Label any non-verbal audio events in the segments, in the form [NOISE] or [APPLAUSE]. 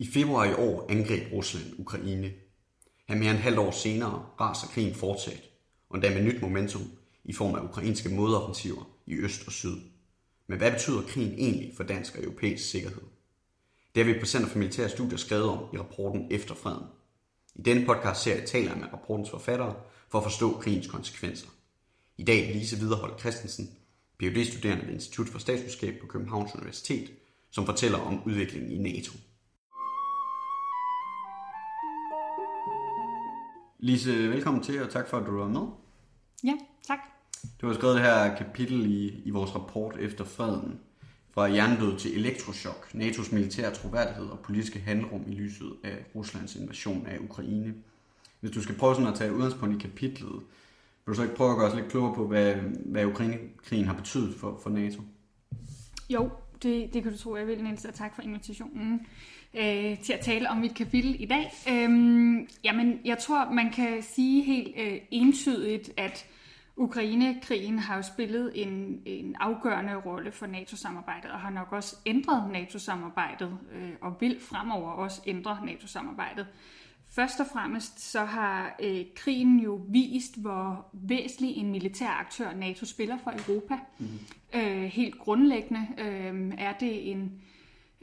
I februar i år angreb Rusland Ukraine. Her mere end halvt år senere raser krigen fortsat, og endda med nyt momentum i form af ukrainske modoffensiver i øst og syd. Men hvad betyder krigen egentlig for dansk og europæisk sikkerhed? Det har vi på Center for Militære Studier skrevet om i rapporten Efter Freden. I denne podcast serie taler jeg med rapportens forfattere for at forstå krigens konsekvenser. I dag Lise Viderhold Christensen, phd studerende ved Institut for Statskundskab på Københavns Universitet, som fortæller om udviklingen i NATO. Lise, velkommen til, og tak for, at du var med. Ja, tak. Du har skrevet det her kapitel i, i vores rapport efter freden, fra jerndød til elektrochok, NATO's militære troværdighed og politiske handrum i lyset af Ruslands invasion af Ukraine. Hvis du skal prøve sådan at tage udgangspunkt i kapitlet, vil du så ikke prøve at gøre os lidt klogere på, hvad, hvad Ukraine-krigen har betydet for, for NATO? Jo, det, det kan du tro, jeg vil, Niels, og tak for invitationen øh, til at tale om mit kapitel i dag. Øhm, jamen, jeg tror, man kan sige helt øh, entydigt, at Ukraine-krigen har jo spillet en, en afgørende rolle for NATO-samarbejdet, og har nok også ændret NATO-samarbejdet, øh, og vil fremover også ændre NATO-samarbejdet. Først og fremmest så har øh, krigen jo vist, hvor væsentlig en militær aktør NATO spiller for Europa. Mm. Øh, helt grundlæggende øh, er det en, øh,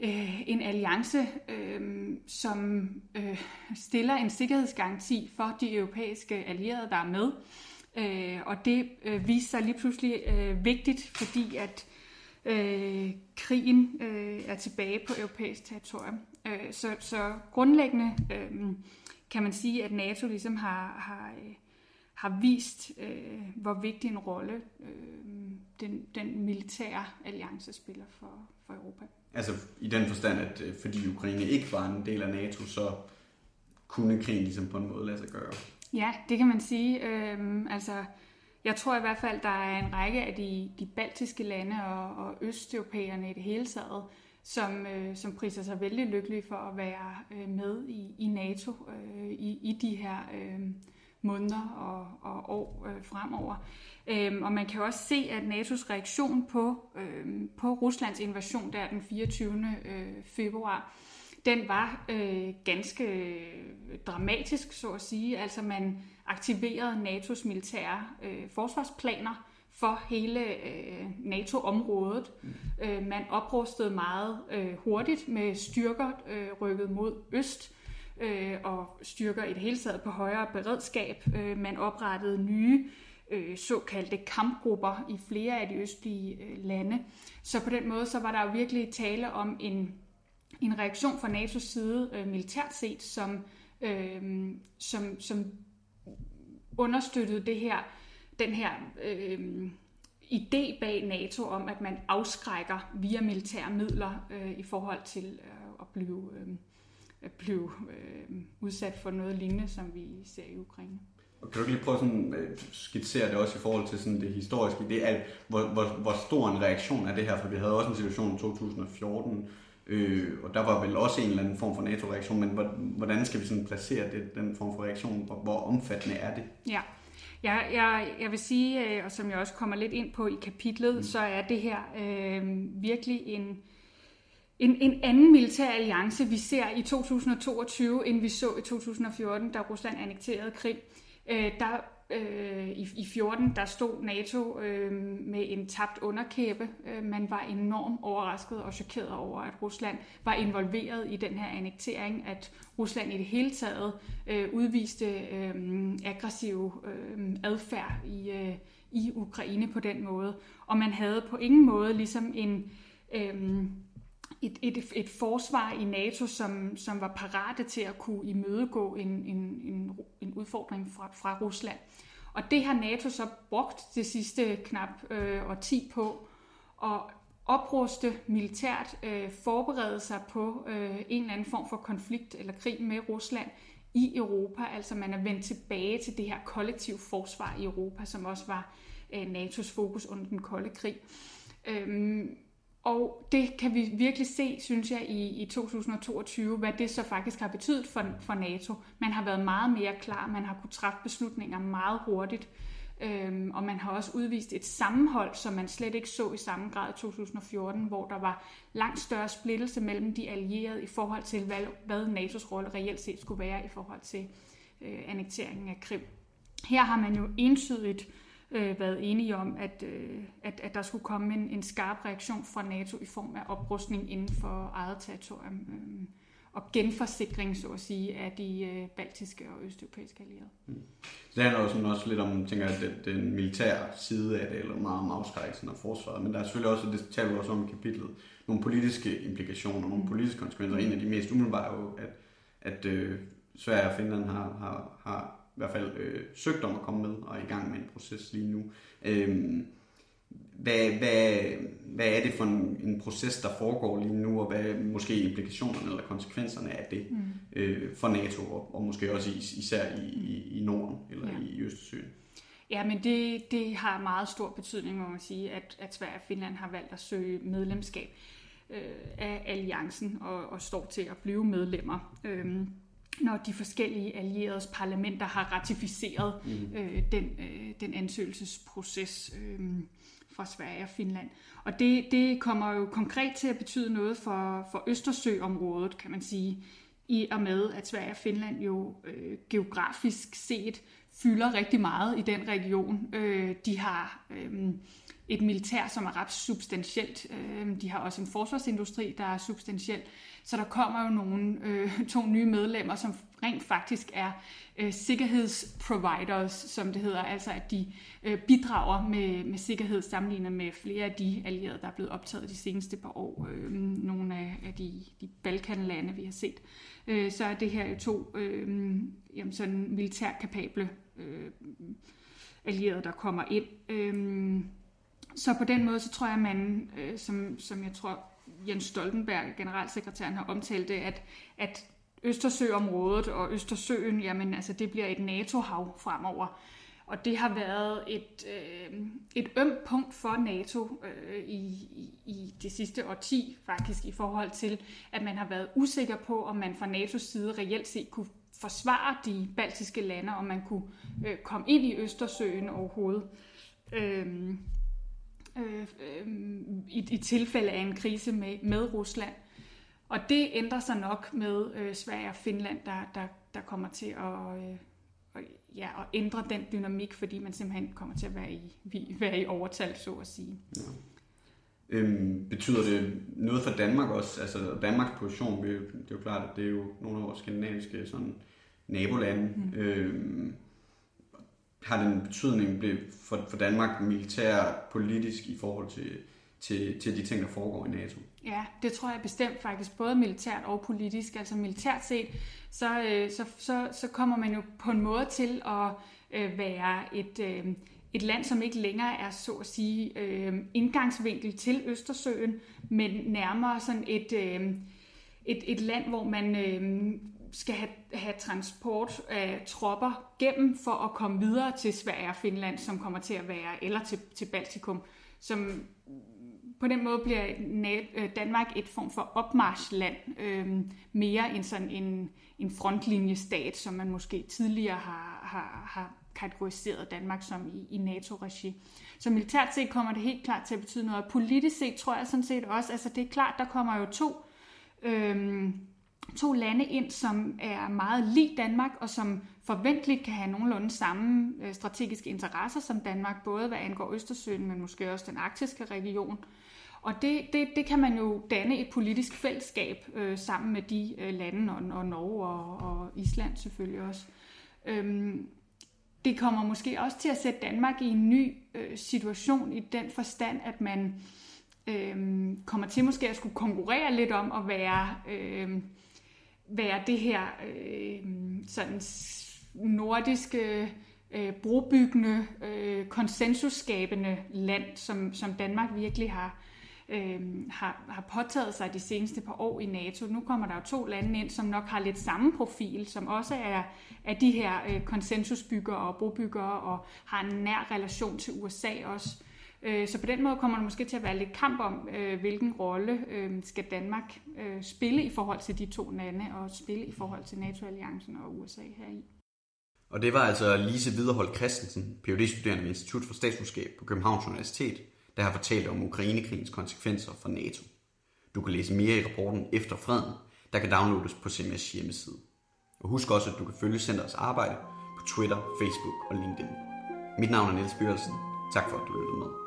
Øh, en alliance, øh, som øh, stiller en sikkerhedsgaranti for de europæiske allierede, der er med. Øh, og det øh, viste sig lige pludselig øh, vigtigt, fordi at øh, krigen øh, er tilbage på europæisk territorium. Øh, så, så grundlæggende øh, kan man sige, at NATO ligesom har, har, øh, har vist, øh, hvor vigtig en rolle øh, den, den militære alliance spiller for, for Europa. Altså i den forstand, at øh, fordi Ukraine ikke var en del af NATO, så kunne krigen ligesom på en måde lade sig gøre. Ja, det kan man sige. Øhm, altså, jeg tror i hvert fald, der er en række af de, de baltiske lande og, og østeuropæerne i det hele taget, som, øh, som priser sig vældig lykkelige for at være øh, med i, i NATO øh, i, i de her øh, måneder og, og år øh, fremover. Øhm, og man kan også se, at NATO's reaktion på, øh, på Ruslands invasion der den 24. Øh, februar, den var øh, ganske dramatisk, så at sige. Altså man aktiverede NATO's militære øh, forsvarsplaner for hele øh, NATO-området. Mm. Øh, man oprustede meget øh, hurtigt med styrker øh, rykket mod øst øh, og styrker i det hele taget på højere beredskab. Øh, man oprettede nye øh, såkaldte kampgrupper i flere af de østlige øh, lande. Så på den måde så var der jo virkelig tale om en en reaktion fra NATO's side øh, militært set, som, øh, som, som understøttede det her, den her øh, idé bag NATO om, at man afskrækker via militære midler øh, i forhold til øh, at blive, øh, at blive øh, udsat for noget lignende, som vi ser i Ukraine. Og kan du lige prøve sådan at øh, skitsere det også i forhold til sådan det historiske? Det er, hvor, hvor, hvor stor en reaktion er det her? For vi havde også en situation i 2014, Øh, og der var vel også en eller anden form for NATO-reaktion, men hvordan skal vi sådan placere det, den form for reaktion? Hvor, hvor omfattende er det? Ja, jeg, jeg, jeg vil sige, øh, og som jeg også kommer lidt ind på i kapitlet, mm. så er det her øh, virkelig en, en, en anden militær alliance, vi ser i 2022, end vi så i 2014, da Rusland annekterede Krim. Øh, der øh, i, i 14, der stod NATO øh, med en tabt underkæbe. Øh, man var enormt overrasket og chokeret over, at Rusland var involveret i den her annektering, at Rusland i det hele taget øh, udviste øh, aggressiv øh, adfærd i, øh, i Ukraine på den måde. Og man havde på ingen måde ligesom en... Øh, et, et, et forsvar i NATO, som, som var parate til at kunne imødegå en, en, en, en udfordring fra, fra Rusland. Og det har NATO så brugt det sidste knap øh, årti på at opruste militært, øh, forberede sig på øh, en eller anden form for konflikt eller krig med Rusland i Europa. Altså man er vendt tilbage til det her kollektive forsvar i Europa, som også var øh, NATO's fokus under den kolde krig. Øhm, og det kan vi virkelig se, synes jeg, i, i 2022, hvad det så faktisk har betydet for, for NATO. Man har været meget mere klar, man har kunnet træffe beslutninger meget hurtigt, Øhm, og man har også udvist et sammenhold, som man slet ikke så i samme grad i 2014, hvor der var langt større splittelse mellem de allierede i forhold til, hvad, hvad NATO's rolle reelt set skulle være i forhold til øh, annekteringen af Krim. Her har man jo entydigt øh, været enige om, at, øh, at, at der skulle komme en, en skarp reaktion fra NATO i form af oprustning inden for eget territorium. Øh, og genforsikring, så at sige, af de øh, baltiske og østeuropæiske allierede. Mm. Det handler også, også lidt om, tænker jeg, den, den militære side af det, eller meget om afskrækkelsen af forsvaret, men der er selvfølgelig også, det taler vi også om i kapitlet, nogle politiske implikationer, nogle mm. politiske konsekvenser. En af de mest umiddelbare er jo, at, at øh, Sverige og Finland har, har, har i hvert fald øh, søgt om at komme med og er i gang med en proces lige nu. Øh, hvad, hvad, hvad er det for en, en proces, der foregår lige nu, og hvad er måske implikationerne eller konsekvenserne af det mm. øh, for NATO, og, og måske også især i, i, i Norden eller ja. i Østersøen? Ja, men det, det har meget stor betydning, må man sige, at, at Sverige og Finland har valgt at søge medlemskab øh, af alliancen og, og står til at blive medlemmer. Øh, når de forskellige allieredes parlamenter har ratificeret mm. øh, den, øh, den ansøgelsesproces. Øh, fra Sverige og Finland. Og det, det kommer jo konkret til at betyde noget for, for Østersøområdet, kan man sige, i og med, at Sverige og Finland jo øh, geografisk set fylder rigtig meget i den region. Øh, de har øh, et militær, som er ret substantielt. Øh, de har også en forsvarsindustri, der er substantiel. Så der kommer jo nogle øh, [LAUGHS] to nye medlemmer, som rent faktisk er øh, sikkerhedsproviders, som det hedder, altså at de øh, bidrager med, med sikkerhed sammenlignet med flere af de allierede, der er blevet optaget de seneste par år. Øh, nogle af, af de, de Balkanlande, vi har set. Øh, så er det her jo to øh, jamen sådan militærkapable øh, allierede, der kommer ind. Øh, så på den måde, så tror jeg, at man, øh, som, som jeg tror, Jens Stoltenberg, generalsekretæren, har omtalt det, at, at Østersøområdet og Østersøen, jamen altså det bliver et NATO-hav fremover. Og det har været et, øh, et ømt punkt for NATO øh, i, i, i det sidste årti faktisk i forhold til, at man har været usikker på, om man fra NATO's side reelt set kunne forsvare de baltiske lande, om man kunne øh, komme ind i Østersøen overhovedet. Øh, øh, øh, i, i tilfælde af en krise med, med Rusland. Og det ændrer sig nok med øh, Sverige og Finland, der, der, der kommer til at, øh, ja, at ændre den dynamik, fordi man simpelthen kommer til at være i, være i overtal, så at sige. Ja. Øhm, betyder det noget for Danmark også? Altså Danmarks position, det er jo klart, at det er jo nogle af vores skandinaviske sådan, nabolande. Mm. Øhm, har den betydning for, for Danmark militær politisk i forhold til, til, til de ting, der foregår i NATO? Ja, det tror jeg bestemt faktisk, både militært og politisk. Altså militært set, så, øh, så, så, så kommer man jo på en måde til at øh, være et, øh, et land, som ikke længere er, så at sige, øh, indgangsvinkel til Østersøen, men nærmere sådan et, øh, et, et land, hvor man øh, skal have, have transport af tropper gennem for at komme videre til Sverige og Finland, som kommer til at være, eller til, til Baltikum, som på den måde bliver øh, Danmark et form for opmarschland, øh, mere end sådan en, en frontlinjestat, som man måske tidligere har, har, har kategoriseret Danmark som i, i NATO-regi. Så militært set kommer det helt klart til at betyde noget. Politisk set tror jeg sådan set også, altså det er klart, der kommer jo to øh, to lande ind, som er meget lig Danmark, og som forventeligt kan have nogenlunde samme øh, strategiske interesser som Danmark, både hvad angår Østersøen, men måske også den arktiske region. Og det, det, det kan man jo danne et politisk fællesskab øh, sammen med de øh, lande, og, og Norge og, og Island selvfølgelig også. Øhm, det kommer måske også til at sætte Danmark i en ny øh, situation i den forstand, at man øh, kommer til måske at skulle konkurrere lidt om at være... Øh, være det her øh, sådan nordiske, øh, brobyggende, øh, konsensusskabende land, som, som Danmark virkelig har, øh, har, har påtaget sig de seneste par år i NATO. Nu kommer der jo to lande ind, som nok har lidt samme profil, som også er, er de her øh, konsensusbyggere og brobyggere og har en nær relation til USA også. Øh, så på den måde kommer der måske til at være lidt kamp om, øh, hvilken rolle øh, skal Danmark øh, spille i forhold til de to lande, og spille i forhold til NATO-alliancen og USA heri. Og det var altså Lise Viderhold Christensen, phd studerende ved Institut for Statskundskab på Københavns Universitet, der har fortalt om Ukrainekrigens konsekvenser for NATO. Du kan læse mere i rapporten Efter Freden, der kan downloades på CMS hjemmeside. Og husk også, at du kan følge centerets arbejde på Twitter, Facebook og LinkedIn. Mit navn er Niels Bjørelsen. Tak for, at du lyttede med.